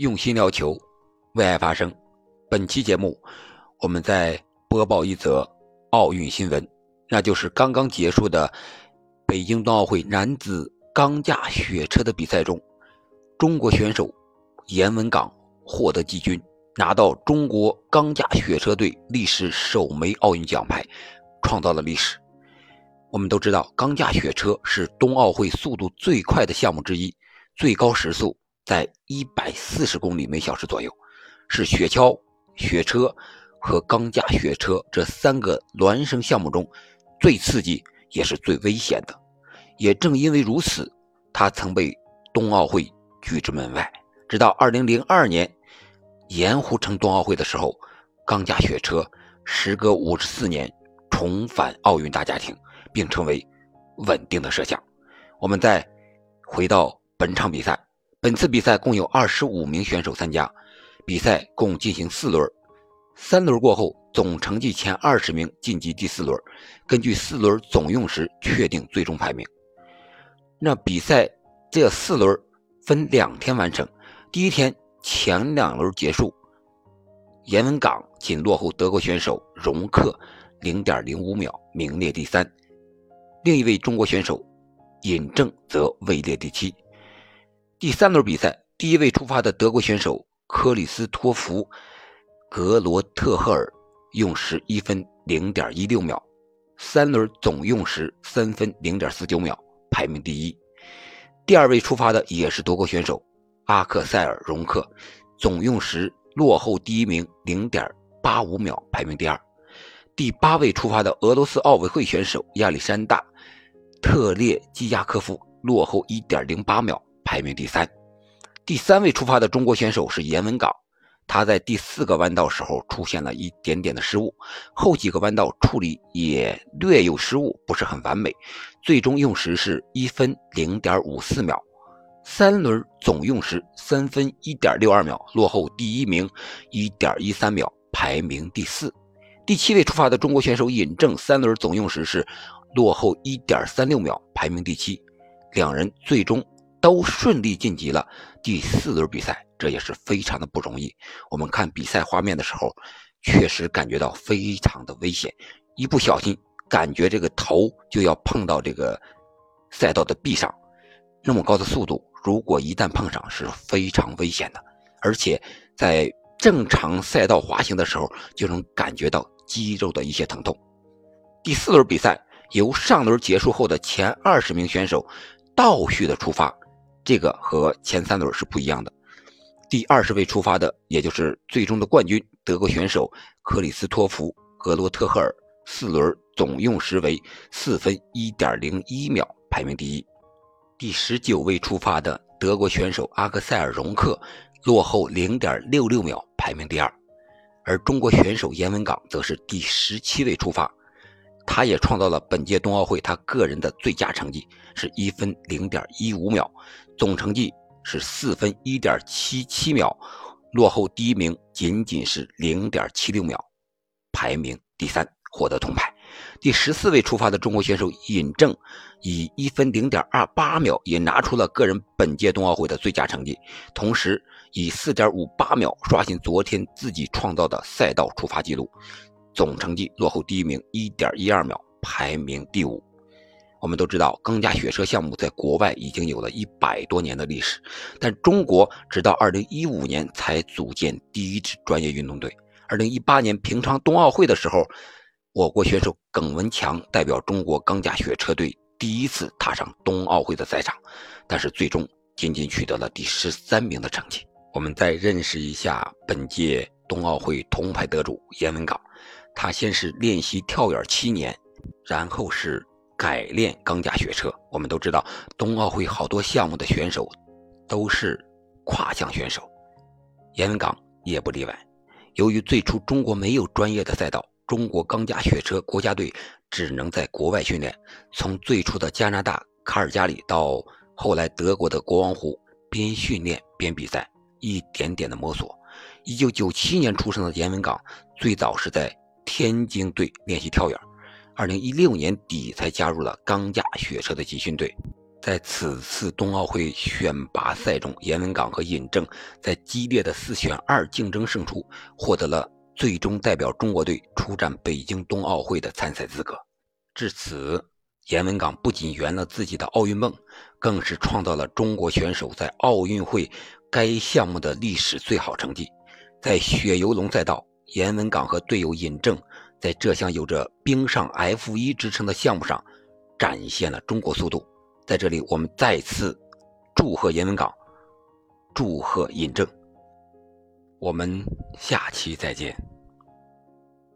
用心聊球，为爱发声。本期节目，我们在播报一则奥运新闻，那就是刚刚结束的北京冬奥会男子钢架雪车的比赛中，中国选手严文港获得季军，拿到中国钢架雪车队历史首枚奥运奖牌，创造了历史。我们都知道，钢架雪车是冬奥会速度最快的项目之一，最高时速在一百四十公里每小时左右，是雪橇、雪车和钢架雪车这三个孪生项目中最刺激也是最危险的。也正因为如此，它曾被冬奥会拒之门外。直到二零零二年盐湖城冬奥会的时候，钢架雪车时隔五十四年重返奥运大家庭。并成为稳定的设想。我们再回到本场比赛，本次比赛共有二十五名选手参加，比赛共进行四轮，三轮过后，总成绩前二十名晋级第四轮，根据四轮总用时确定最终排名。那比赛这四轮分两天完成，第一天前两轮结束，严文港仅落后德国选手容克零点零五秒，名列第三。另一位中国选手尹正则位列第七。第三轮比赛，第一位出发的德国选手克里斯托弗·格罗特赫尔用时一分零点一六秒，三轮总用时三分零点四九秒，排名第一。第二位出发的也是德国选手阿克塞尔·容克，总用时落后第一名零点八五秒，排名第二。第八位出发的俄罗斯奥委会选手亚历山大。特列基亚科夫落后一点零八秒，排名第三。第三位出发的中国选手是严文港，他在第四个弯道时候出现了一点点的失误，后几个弯道处理也略有失误，不是很完美。最终用时是一分零点五四秒，三轮总用时三分一点六二秒，落后第一名一点一三秒，排名第四。第七位出发的中国选手尹正，三轮总用时是。落后一点三六秒，排名第七。两人最终都顺利晋级了第四轮比赛，这也是非常的不容易。我们看比赛画面的时候，确实感觉到非常的危险，一不小心，感觉这个头就要碰到这个赛道的壁上。那么高的速度，如果一旦碰上，是非常危险的。而且在正常赛道滑行的时候，就能感觉到肌肉的一些疼痛。第四轮比赛。由上轮结束后的前二十名选手倒序的出发，这个和前三轮是不一样的。第二十位出发的，也就是最终的冠军德国选手克里斯托弗·格罗特赫尔，四轮总用时为四分一点零一秒，排名第一。第十九位出发的德国选手阿克塞尔·容克落后零点六六秒，排名第二。而中国选手严文港则是第十七位出发。他也创造了本届冬奥会他个人的最佳成绩，是一分零点一五秒，总成绩是四分一点七七秒，落后第一名仅仅是零点七六秒，排名第三，获得铜牌。第十四位出发的中国选手尹正，以一分零点二八秒也拿出了个人本届冬奥会的最佳成绩，同时以四点五八秒刷新昨天自己创造的赛道出发记录。总成绩落后第一名一点一二秒，排名第五。我们都知道，钢架雪车项目在国外已经有了一百多年的历史，但中国直到二零一五年才组建第一支专业运动队。二零一八年平昌冬奥会的时候，我国选手耿文强代表中国钢架雪车队第一次踏上冬奥会的赛场，但是最终仅仅取得了第十三名的成绩。我们再认识一下本届冬奥会铜牌得主严文港。他先是练习跳远七年，然后是改练钢架雪车。我们都知道，冬奥会好多项目的选手都是跨项选手，严文港也不例外。由于最初中国没有专业的赛道，中国钢架雪车国家队只能在国外训练。从最初的加拿大卡尔加里到后来德国的国王湖，边训练边比赛，一点点的摸索。一九九七年出生的严文港，最早是在。天津队练习跳远，二零一六年底才加入了钢架雪车的集训队。在此次冬奥会选拔赛中，严文港和尹正在激烈的四选二竞争胜出，获得了最终代表中国队出战北京冬奥会的参赛资格。至此，严文港不仅圆了自己的奥运梦，更是创造了中国选手在奥运会该项目的历史最好成绩。在雪游龙赛道，严文港和队友尹正在这项有着“冰上 F 一”之称的项目上，展现了中国速度。在这里，我们再次祝贺严文港，祝贺尹正。我们下期再见。